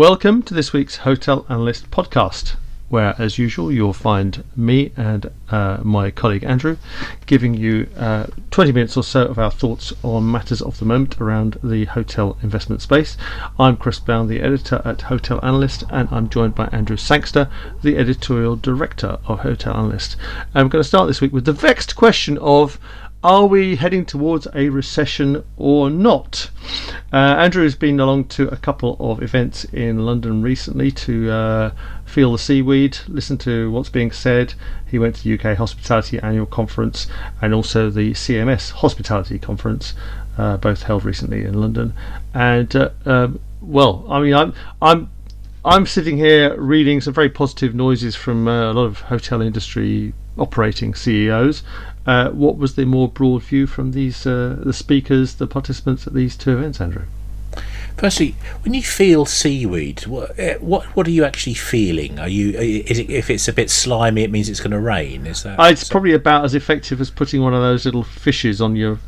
Welcome to this week's Hotel Analyst podcast, where, as usual, you'll find me and uh, my colleague Andrew giving you uh, 20 minutes or so of our thoughts on matters of the moment around the hotel investment space. I'm Chris Brown, the editor at Hotel Analyst, and I'm joined by Andrew Sangster, the editorial director of Hotel Analyst. And we're going to start this week with the vexed question of are we heading towards a recession or not? Uh, Andrew has been along to a couple of events in London recently to uh, feel the seaweed, listen to what's being said. He went to the UK Hospitality Annual Conference and also the CMS Hospitality Conference, uh, both held recently in London. And uh, um, well, I mean, I'm I'm I'm sitting here reading some very positive noises from uh, a lot of hotel industry operating CEOs. Uh, what was the more broad view from these uh, the speakers, the participants at these two events, Andrew? Firstly, when you feel seaweed, what eh, what, what are you actually feeling? Are you is it, if it's a bit slimy, it means it's going to rain? Is that? Uh, it's so? probably about as effective as putting one of those little fishes on your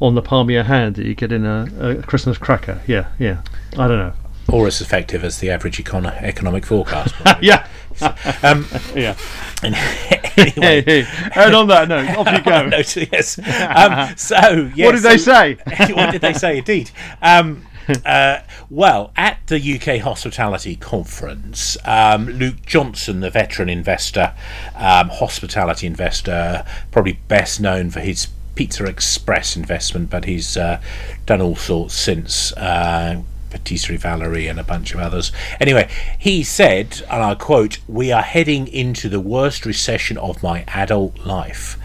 on the palm of your hand that you get in a, a Christmas cracker. Yeah, yeah. I don't know. Or as effective as the average econ- economic forecast. yeah. Um, yeah. anyway, hey, hey. and on that note, off you go. no, so, yes. Um, so, yes, what did they say? what did they say? Indeed. Um, uh, well, at the UK Hospitality Conference, um, Luke Johnson, the veteran investor, um, hospitality investor, probably best known for his Pizza Express investment, but he's uh, done all sorts since. Uh, Patisserie Valerie and a bunch of others. Anyway, he said, and I quote, We are heading into the worst recession of my adult life.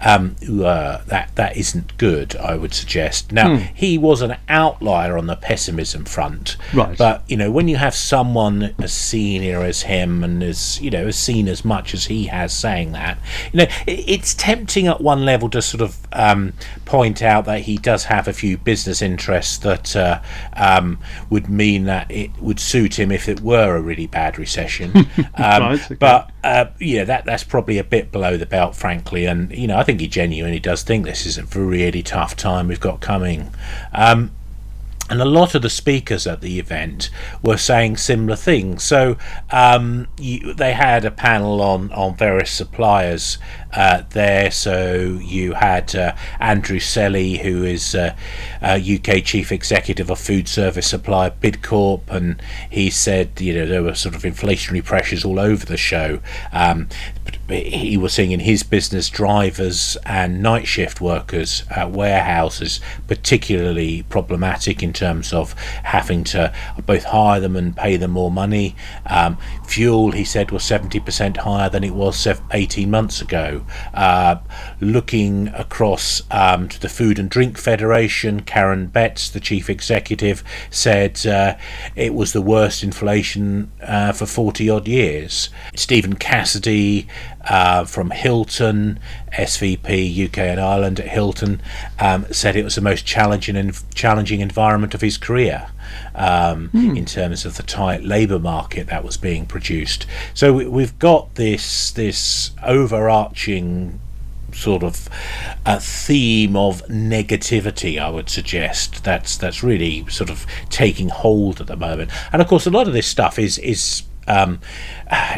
Um, uh, that that isn't good, I would suggest. Now he was an outlier on the pessimism front, Right. But you know, when you have someone as senior as him and as you know as seen as much as he has saying that, you know, it, it's tempting at one level to sort of um, point out that he does have a few business interests that uh, um, would mean that it would suit him if it were a really bad recession. Um, Right, okay. But uh, yeah, that that's probably a bit below the belt, frankly. And you know, I think he genuinely does think this is a really tough time we've got coming. Um, and a lot of the speakers at the event were saying similar things. So um, you, they had a panel on, on various suppliers uh, there. So you had uh, Andrew Selley, who is uh, uh, UK chief executive of food service supplier Bidcorp, and he said you know there were sort of inflationary pressures all over the show. Um, he was seeing in his business drivers and night shift workers at warehouses particularly problematic in terms of having to both hire them and pay them more money. Um, fuel, he said, was 70% higher than it was 18 months ago. Uh, looking across um, to the Food and Drink Federation, Karen Betts, the chief executive, said uh, it was the worst inflation uh, for 40 odd years. Stephen Cassidy uh, from Hilton, SVP UK and Ireland at Hilton, um, said it was the most challenging challenging environment of his career um, in terms of the tight labour market that was being produced. So we, we've got this this overarching sort of a theme of negativity I would suggest that's that's really sort of taking hold at the moment and of course a lot of this stuff is is um,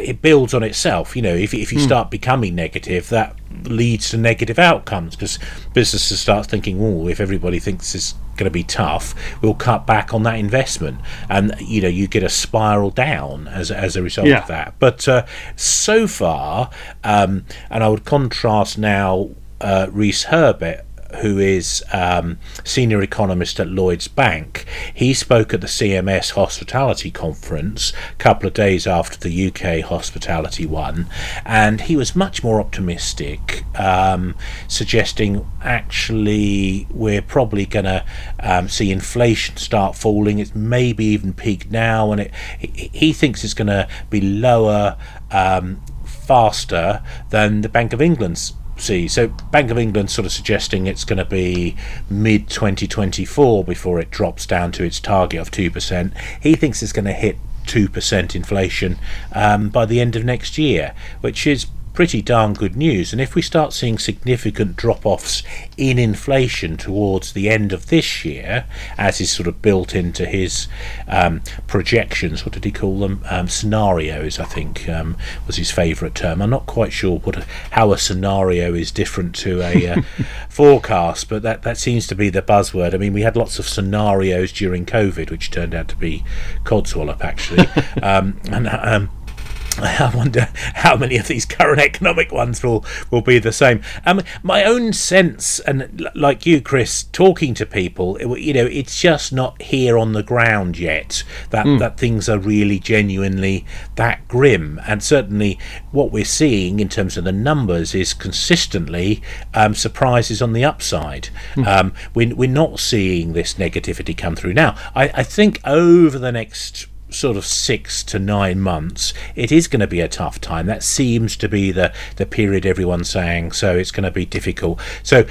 it builds on itself. You know if, if you start becoming negative that leads to negative outcomes because businesses start thinking oh if everybody thinks it's going to be tough we'll cut back on that investment. And you know you get a spiral down as, as a result Yeah. of that. But uh, so far um, and I would contrast now uh, Rhys Herbert who is um, senior economist at Lloyd's Bank, he spoke at the CMS Hospitality Conference a couple of days after the UK Hospitality one, and he was much more optimistic, um, suggesting actually we're probably going to um, see inflation start falling. It's maybe even peaked now, and it, he, thinks it's going to be lower. Um, faster than the Bank of England's see. So Bank of England sort of suggesting it's going to be mid 2024 before it drops down to its target of two percent. He thinks it's going to hit two percent inflation um, by the end of next year, which is pretty darn good news. And if we start seeing significant drop offs in inflation towards the end of this year, as is sort of built into his um, projections, what did he call them? Um, scenarios, I think um, was his favourite term. I'm not quite sure what a, how a scenario is different to a uh, forecast, but that, that seems to be the buzzword. I mean, we had lots of scenarios during COVID, which turned out to be codswallop, actually. Um, and um, I wonder how many of these current economic ones will, will be the same. Um, my own sense, and like you, Chris, talking to people, you know, it's just not here on the ground yet that mm. that things are really genuinely that grim. And certainly, what we're seeing in terms of the numbers is consistently um, surprises on the upside. Mm. Um, we're, we're not seeing this negativity come through now. I, I think over the next sort of six to nine months, it is going to be a tough time. That seems to be the, the period everyone's saying, so it's going to be difficult. So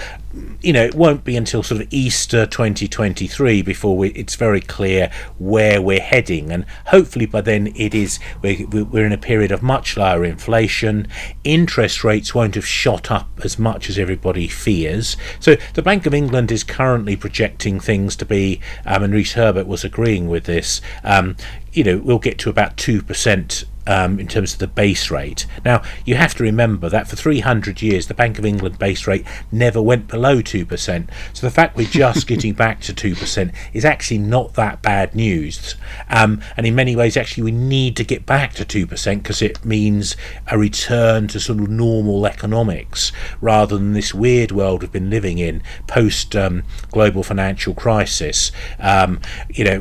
you know, it won't be until sort of Easter 2023 before we, it's very clear where we're heading, and hopefully by then it is we're, we're in a period of much lower inflation. Interest rates won't have shot up as much as everybody fears. So the Bank of England is currently projecting things to be, um, and Rhys Herbert was agreeing with this. Um, you know, we'll get to about two percent um, in terms of the base rate. Now, you have to remember that for 300 years, the Bank of England base rate never went below 2%. So the fact we're just getting back to 2% is actually not that bad news. Um, and in many ways, actually, we need to get back to 2% because it means a return to sort of normal economics rather than this weird world we've been living in post um, global financial crisis, um, you know,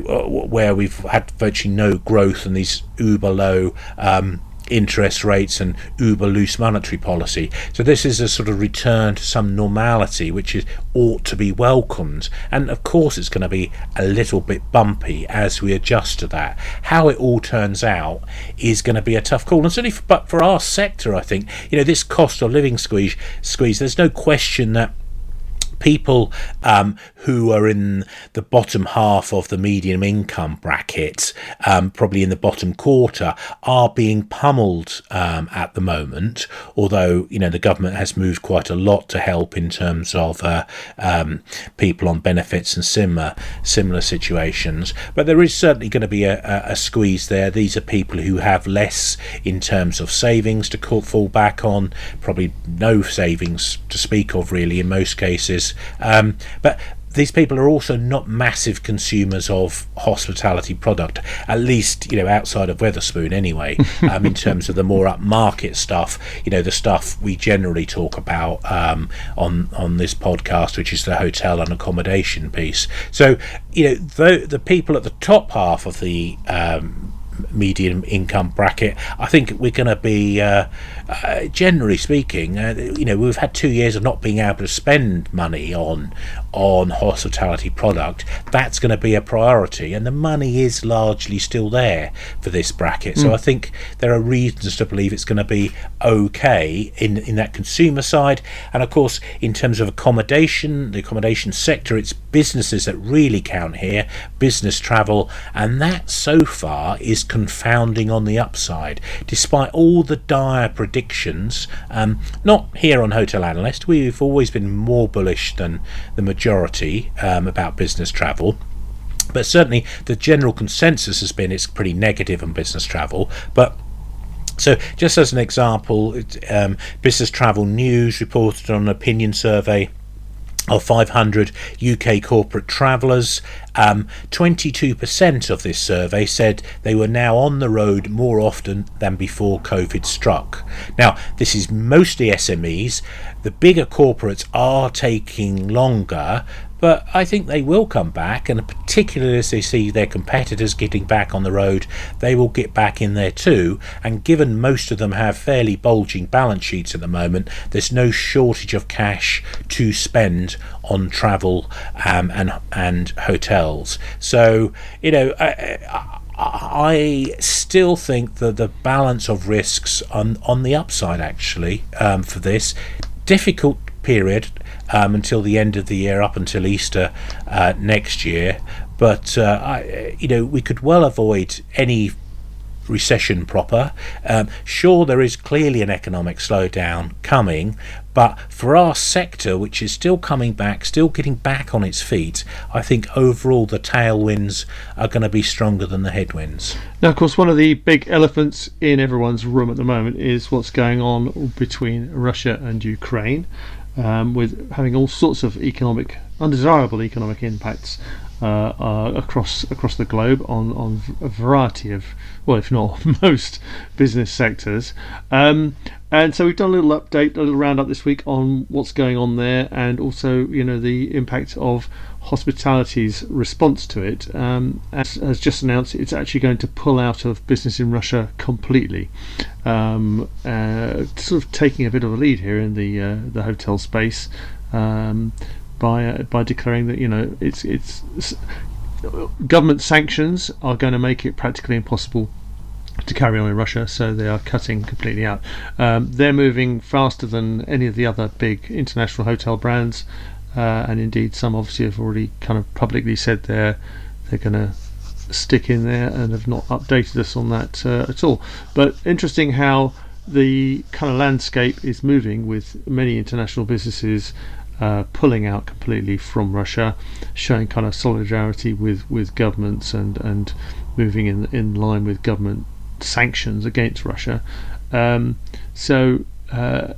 where we've had virtually no growth and these uber low um, interest rates and uber loose monetary policy. So this is a sort of return to some normality, which is ought to be welcomed. And of course, it's going to be a little bit bumpy as we adjust to that. How it all turns out is going to be a tough call. And certainly, for, but for our sector, I think you know this cost of living squeeze. Squeeze. There's no question that people um, who are in the bottom half of the medium income bracket, um, probably in the bottom quarter, are being pummeled um, at the moment. Although you know the government has moved quite a lot to help in terms of uh, um, people on benefits and similar similar situations, but there is certainly going to be a, a, a squeeze there. These are people who have less in terms of savings to fall back on, probably no savings to speak of really in most cases. Um, but these people are also not massive consumers of hospitality product, at least you know outside of Wetherspoon anyway. um, in terms of the more upmarket stuff, you know the stuff we generally talk about um, on on this podcast, which is the hotel and accommodation piece. So you know the the people at the top half of the um, medium income bracket, I think we're going to be, uh, uh, generally speaking, uh, you know, we've had two years of not being able to spend money on on hospitality product. That's going to be a priority, and the money is largely still there for this bracket. Mm. So hmm. I think there are reasons to believe it's going to be okay in in that consumer side, and of course, in terms of accommodation, the accommodation sector, it's businesses that really count here, business travel, and that so far is confounding on the upside, despite all the dire predictions. Um, not here on Hotel Analyst, we've always been more bullish than the majority um, about business travel. But certainly, the general consensus has been it's pretty negative on business travel. But so, just as an example, um, Business Travel News reported on an opinion survey of 500 UK corporate travellers. Um, 22% of this survey said they were now on the road more often than before COVID struck. Now, this is mostly SMEs. The bigger corporates are taking longer, but I think they will come back, and particularly as they see their competitors getting back on the road, they will get back in there too. And given most of them have fairly bulging balance sheets at the moment, there's no shortage of cash to spend on travel um, and and hotels. So you know. I, I still think that the balance of risks on on the upside actually um, for this difficult period um, until the end of the year, up until Easter uh, next year. But uh, I, you know, we could well avoid any recession proper. Um, sure, there is clearly an economic slowdown coming, but for our sector, which is still coming back, still getting back on its feet, I think overall the tailwinds are going to be stronger than the headwinds. Now, of course, one of the big elephants in everyone's room at the moment is what's going on between Russia and Ukraine, um, with having all sorts of economic, undesirable economic impacts uh, uh, across across the globe on on a variety of well, if not most business sectors. Um, and so we've done a little update, a little roundup this week on what's going on there, and also you know the impact of hospitality's response to it. Um, as just announced, it's actually going to pull out of business in Russia completely, um, uh, sort of taking a bit of a lead here in the uh, the hotel space. Um, by uh, by declaring that you know it's it's government sanctions are going to make it practically impossible to carry on in Russia, so they are cutting completely out. Um, they're moving faster than any of the other big international hotel brands, uh, and indeed some obviously have already kind of publicly said they're they're going to stick in there and have not updated us on that uh, at all. But interesting how the kind of landscape is moving with many international businesses uh, pulling out completely from Russia, showing kind of solidarity with, with governments and, and moving in in line with government sanctions against Russia. Um, so, uh,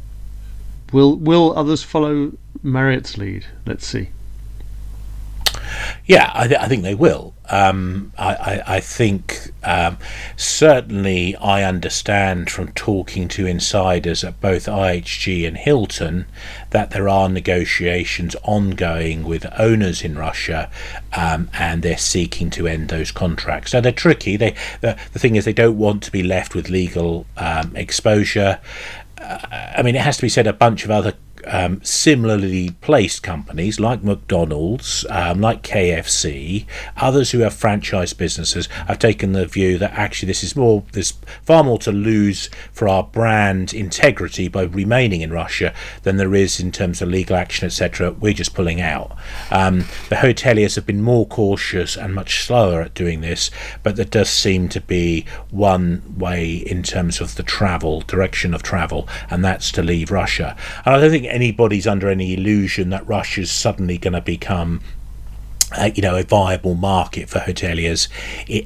will will others follow Marriott's lead? Let's see. Yeah, I, th- I think they will. Um, I, I, I, think um, certainly I understand from talking to insiders at both IHG and Hilton that there are negotiations ongoing with owners in Russia um, and they're seeking to end those contracts. So they're tricky. They, the, the thing is, they don't want to be left with legal um, exposure. Uh, I mean, it has to be said, a bunch of other um, similarly placed companies like McDonald's, um, like KFC, others who have franchise businesses have taken the view that actually this is more, there's far more to lose for our brand integrity by remaining in Russia than there is in terms of legal action, etc. We're just pulling out. Um, the hoteliers have been more cautious and much slower at doing this, but there does seem to be one way in terms of the travel, direction of travel, and that's to leave Russia. And I don't think anybody's under any illusion that Russia's suddenly going to become uh, you know, a viable market for hoteliers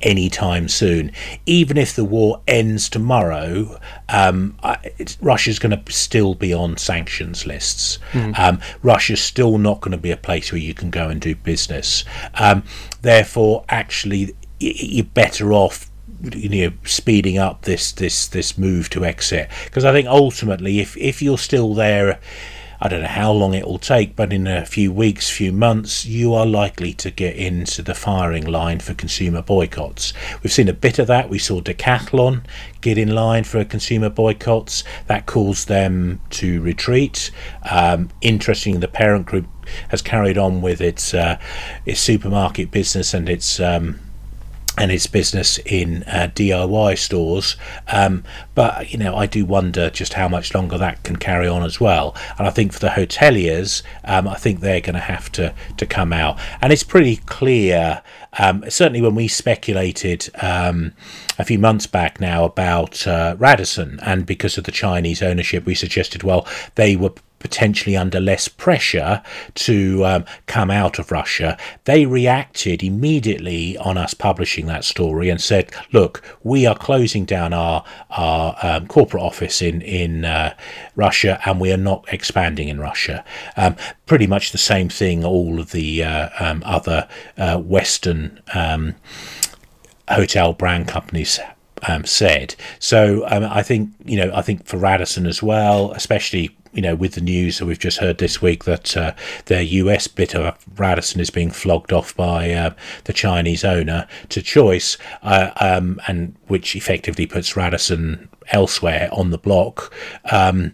any time soon. Even if the war ends tomorrow, um, Russia's going to still be on sanctions lists. Mm. Um, Russia's still not going to be a place where you can go and do business. Um, therefore, actually, you're better off you know speeding up this this this move to exit because I think ultimately if if you're still there I don't know how long it will take, but in a few weeks, few months, you are likely to get into the firing line for consumer boycotts. We've seen a bit of that. We saw Decathlon get in line for consumer boycotts. That caused them to retreat. Um, interesting, the parent group has carried on with its uh, its supermarket business and its um, and its business in uh, DIY stores. Um, but you know, I do wonder just how much longer that can carry on as well. And I think for the hoteliers, um, I think they're going to have to to come out. And it's pretty clear. Um, certainly, when we speculated um, a few months back now about uh, Radisson, and because of the Chinese ownership, we suggested well they were potentially under less pressure to um, come out of Russia, they reacted immediately on us publishing that story and said, "Look, we are closing down our our um, corporate office in in uh, Russia, and we are not expanding in Russia." Um, pretty much the same thing. All of the uh, um, other uh, Western um, hotel brand companies um, said. So um, I think you know I think for Radisson as well, especially you know, with the news that we've just heard this week that uh, their US bit of Radisson is being flogged off by uh, the Chinese owner to Choice, uh, um, and which effectively puts Radisson elsewhere on the block. Um,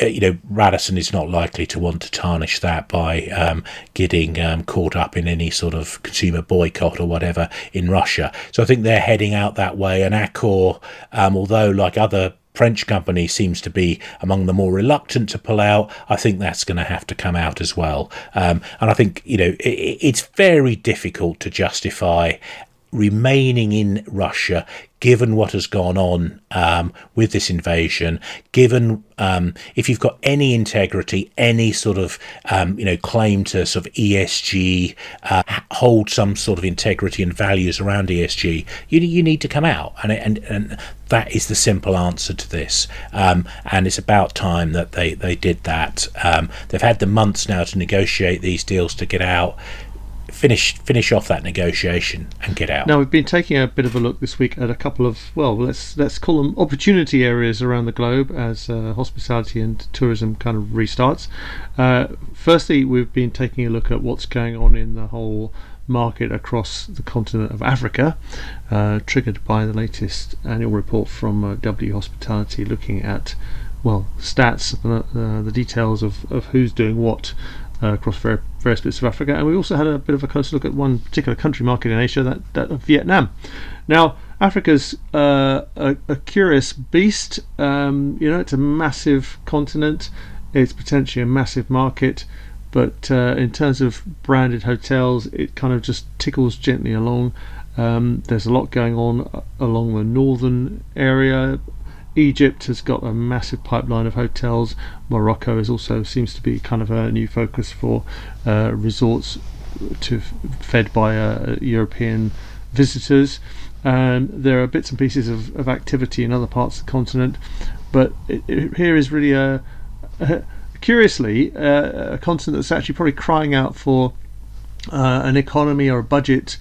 you know, Radisson is not likely to want to tarnish that by um, getting um, caught up in any sort of consumer boycott or whatever in Russia. So I think they're heading out that way. And Accor, um, although like other French company seems to be among the more reluctant to pull out. I think that's going to have to come out as well. Um, and I think, you know, it, it's very difficult to justify remaining in Russia, given what has gone on um, with this invasion, given um, if you've got any integrity, any sort of um, you know claim to sort of ESG, uh, hold some sort of integrity and values around ESG, you you need to come out, and and and that is the simple answer to this. Um, and it's about time that they they did that. Um, they've had the months now to negotiate these deals to get out finish finish off that negotiation and get out. Now we've been taking a bit of a look this week at a couple of well, let's let's call them opportunity areas around the globe as uh, hospitality and tourism kind of restarts. Uh, firstly, we've been taking a look at what's going on in the whole market across the continent of Africa, uh, triggered by the latest annual report from uh, W Hospitality looking at well stats, uh, the details of, of who's doing what uh, across various bits of Africa, and we also had a bit of a closer look at one particular country market in Asia, that, that of Vietnam. Now, Africa's uh, a, a, curious beast. Um, you know, it's a massive continent. It's potentially a massive market, but uh, in terms of branded hotels, it kind of just tickles gently along. Um, there's a lot going on uh, along the northern area Egypt has got a massive pipeline of hotels. Morocco is also seems to be kind of a new focus for uh, resorts to fed by uh, European visitors. Um, there are bits and pieces of, of activity in other parts of the continent, but it, it, here is really a, a curiously uh, a continent that's actually probably crying out for uh, an economy or a budget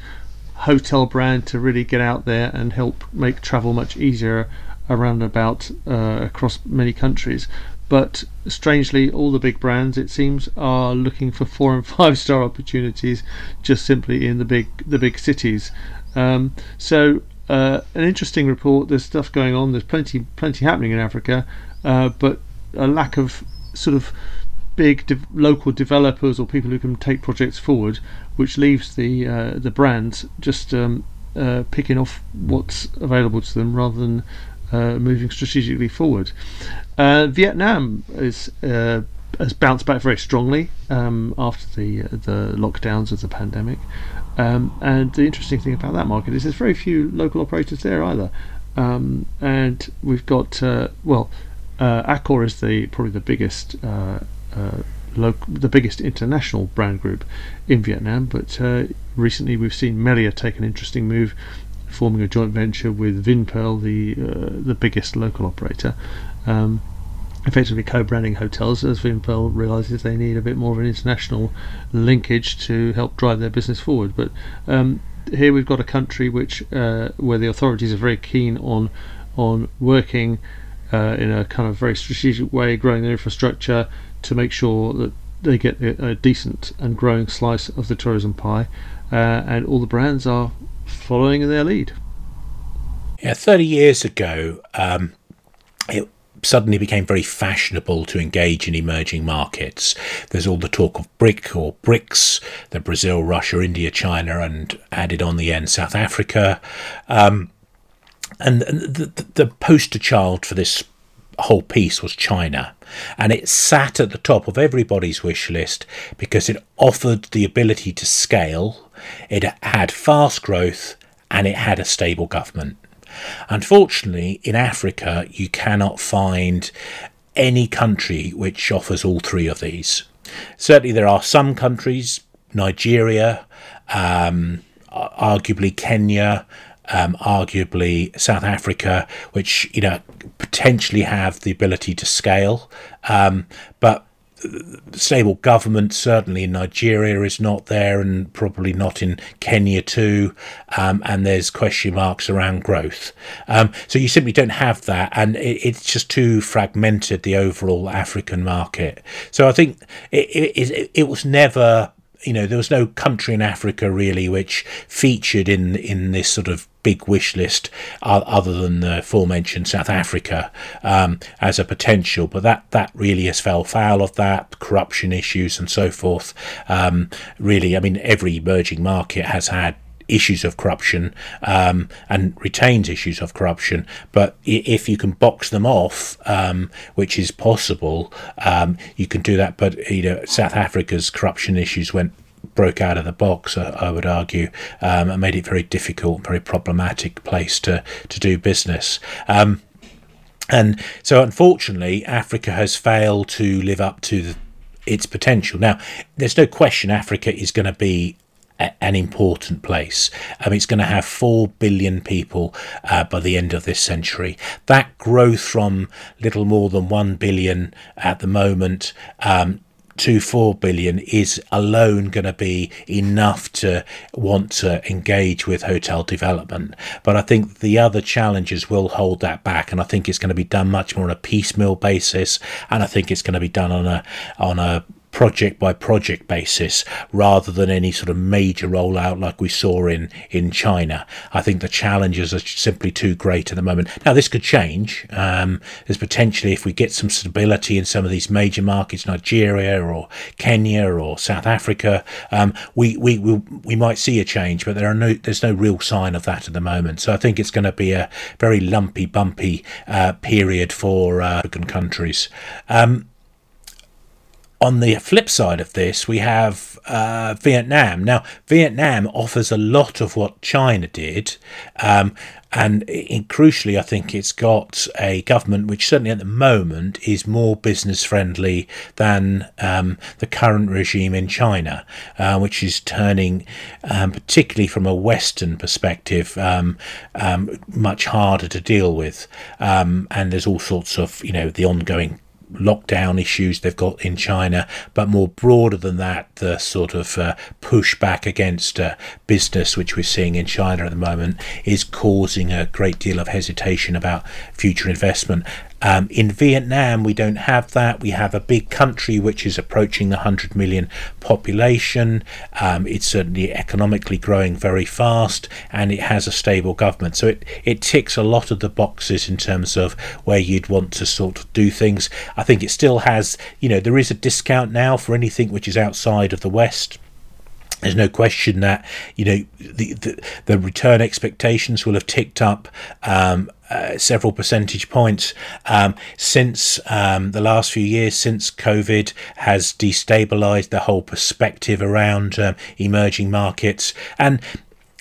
hotel brand to really get out there and help make travel much easier around about uh, across many countries. But strangely, all the big brands, it seems, are looking for four and five star opportunities just simply in the big the big cities. Um, so uh, an interesting report. There's stuff going on. There's plenty plenty happening in Africa, uh, but a lack of sort of big de- local developers or people who can take projects forward, which leaves the uh, the brands just um, uh, picking off what's available to them rather than moving strategically forward. Uh, Vietnam is uh, has bounced back very strongly um, after the the lockdowns of the pandemic. Um, and the interesting thing about that market is there's very few local operators there either. Um, and we've got uh, well, uh, Accor is the probably the biggest. Uh, the biggest international brand group in Vietnam, but recently we've seen Melia take an interesting move forming a joint venture with Vinpearl, the uh, the biggest local operator. Um, effectively co-branding hotels as Vinpearl realizes they need a bit more of an international linkage to help drive their business forward. But um, here we've got a country which uh, where the authorities are very keen on on working uh, in a kind of very strategic way, growing their infrastructure to make sure that they get a, a decent and growing slice of the tourism pie, uh, and all the brands are following their lead. Yeah, 30 years ago, um, it suddenly became very fashionable to engage in emerging markets. There's all the talk of BRIC or BRICS, the Brazil, Russia, India, China, and added on the end South Africa. Um, and the, the poster child for this whole piece was China. And it sat at the top of everybody's wish list because it offered the ability to scale it had fast growth and it had a stable government. Unfortunately, in Africa, you cannot find any country which offers all three of these. Certainly, there are some countries, Nigeria, um, arguably Kenya, um, arguably South Africa, which you know potentially have the ability to scale, um, but stable government certainly in Nigeria is not there and probably not in Kenya too um, and there's question marks around growth. Um, so you simply don't have that and it, it's just too fragmented the overall African market. So I think it, it, it was never you know there was no country in Africa really which featured in in this sort of big wish list other than the aforementioned South Africa um, as a potential, but that that really has fell foul of that corruption issues and so forth. Um, really, I mean, every emerging market has had issues of corruption um, and retains issues of corruption. But if you can box them off, um, which is possible, um, you can do that. But you know, South Africa's corruption issues went broke out of the box, I, would argue, um, and made it very difficult, very problematic place to, to do business. Um, and so, unfortunately, Africa has failed to live up to the, its potential. Now, there's no question Africa is going to be an important place. Um, it's going to have 4 billion people uh, by the end of this century. That growth from little more than 1 billion at the moment um, to 4 billion is alone going to be enough to want to engage with hotel development. But I think the other challenges will hold that back. And I think it's going to be done much more on a piecemeal basis. And I think it's going to be done on a, on a project by project basis rather than any sort of major rollout like we saw in in China. I think the challenges are simply too great at the moment. Now this could change. Um, there's potentially if we get some stability in some of these major markets, Nigeria or Kenya or South Africa, um, we, we we we might see a change, but there are no there's no real sign of that at the moment. So I think it's going to be a very lumpy, bumpy uh, period for uh, African countries. Um, on the flip side of this, we have uh, Vietnam. Now, Vietnam offers a lot of what China did, um, and in, crucially, I think it's got a government which, certainly at the moment, is more business friendly than um, the current regime in China, uh, which is turning, um, particularly from a Western perspective, um, um, much harder to deal with. Um, and there's all sorts of, you know, the ongoing lockdown issues they've got in China, but more broader than that, the sort of uh, pushback against uh, business which we're seeing in China at the moment is causing a great deal of hesitation about future investment. Um, in Vietnam, we don't have that. We have a big country which is approaching the 100 million population. Um, it's certainly economically growing very fast and it has a stable government. So it, it ticks a lot of the boxes in terms of where you'd want to sort of do things. I think it still has, you know, there is a discount now for anything which is outside of the West there's no question that you know the, the, the return expectations will have ticked up um, uh, several percentage points um, since um, the last few years, since COVID has destabilized the whole perspective around um, emerging markets. And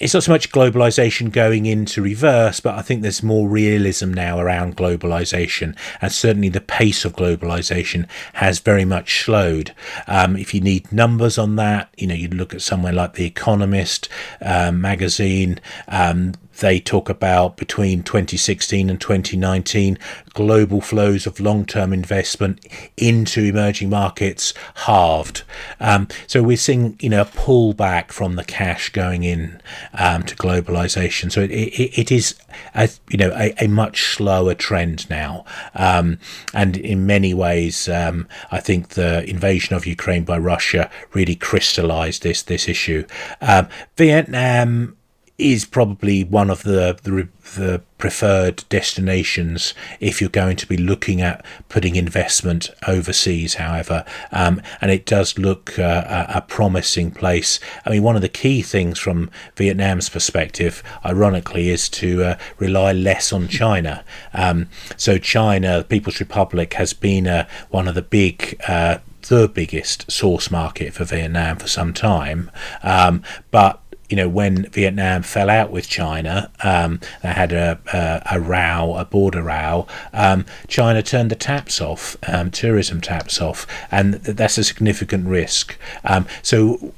it's not so much globalization going into reverse, but I think there's more realism now around globalization, and certainly the pace of globalization has very much slowed. Um, if you need numbers on that, you know, you look at somewhere like The Economist um, magazine. Um, they talk about between 2016 and 2019 global flows of long-term investment into emerging markets halved. Um, so we're seeing, you know, a pullback from the cash going in um, to globalization. So it, it, it is, a, you know, a, a much slower trend now. Um, and in many ways, um, I think the invasion of Ukraine by Russia really crystallized this this issue. Um, Vietnam is probably one of the, the, the preferred destinations if you're going to be looking at putting investment overseas. However, um, and it does look uh, a, promising place. I mean, one of the key things from Vietnam's perspective, ironically, is to uh, rely less on China. Um, so, China, the People's Republic, has been uh, one of the big uh, the biggest source market for Vietnam for some time, um, but you know, when Vietnam fell out with China, um, they had a, a, a, row, a border row. Um, China turned the taps off, um, tourism taps off, and that's a significant risk. Um, so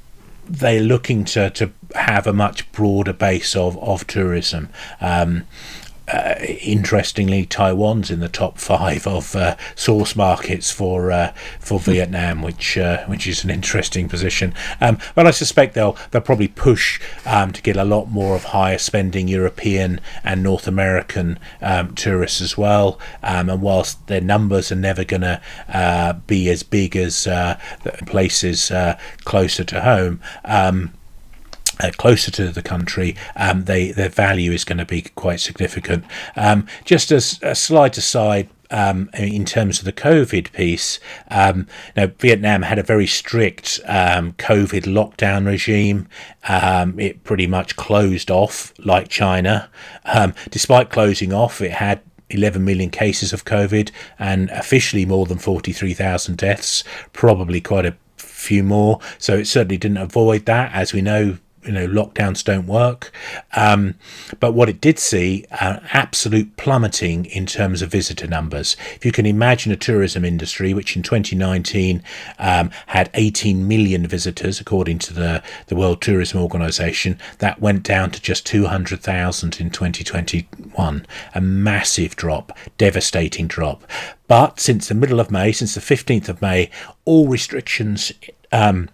they're looking to, to have a much broader base of, of tourism. Um, uh, interestingly, Taiwan's in the top five of uh, source markets for uh, for hmm. Vietnam, which uh, which is an interesting position. Um, but I suspect they'll they'll probably push um, to get a lot more of higher spending European and North American um, tourists as well. Um, and whilst their numbers are never going to uh, be as big as uh, places closer to home. Uh, closer to the country, um, they their value is going to be quite significant. Um, just as a slight aside. Um, in terms of the COVID piece, um, now Vietnam had a very strict um, COVID lockdown regime. Um, it pretty much closed off like China. Um, despite closing off, it had 11 million cases of COVID and officially more than 43,000 deaths. Probably quite a few more. So it certainly didn't avoid that. As we know, you know lockdowns don't work. Um, but what it did see uh, absolute plummeting in terms of visitor numbers. If you can imagine a tourism industry which in 2019 um, had 18 million visitors according to the, the world tourism organization that went down to just 200,000 in 2021 a massive drop devastating drop. But since the middle of may since the 15th of may all restrictions um,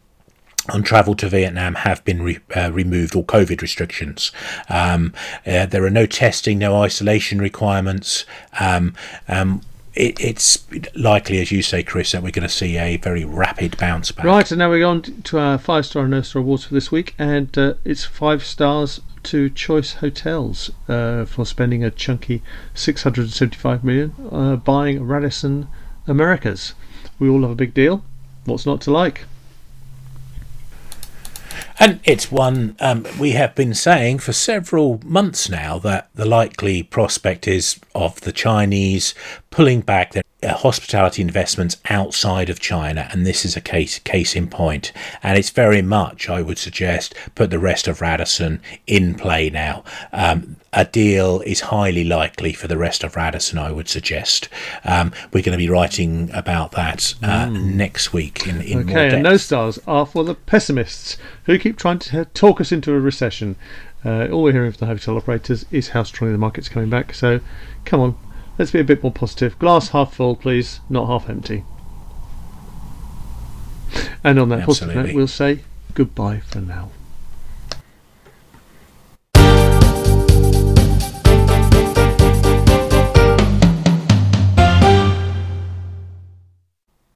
on travel to Vietnam have been re, uh, removed, or COVID restrictions. Um, uh, there are no testing, no isolation requirements. Um, um, it, it's likely, as you say, Chris, that we're going to see a very rapid bounce back. Right, and now we're on to our five star and star awards for this week, and uh, it's five stars to Choice Hotels uh, for spending a chunky 675 million uh, buying Radisson Americas. We all have a big deal. What's not to like? And it's one um, we have been saying for several months now that the likely prospect is of the Chinese pulling back their hospitality investments outside of China, and this is a case case in point. And it's very much, I would suggest, put the rest of Radisson in play now. Um, a deal is highly likely for the rest of Radisson, I would suggest. Um, we're going to be writing about that uh, mm. next week in, in okay, more depth. and no stars are for the pessimists who keep trying to talk us into a recession. Uh, all we're hearing from the hotel operators is how strongly the market's coming back. So, come on, Let's be a bit more positive. Glass half full, please, not half empty. And on that positive note, we'll say goodbye for now.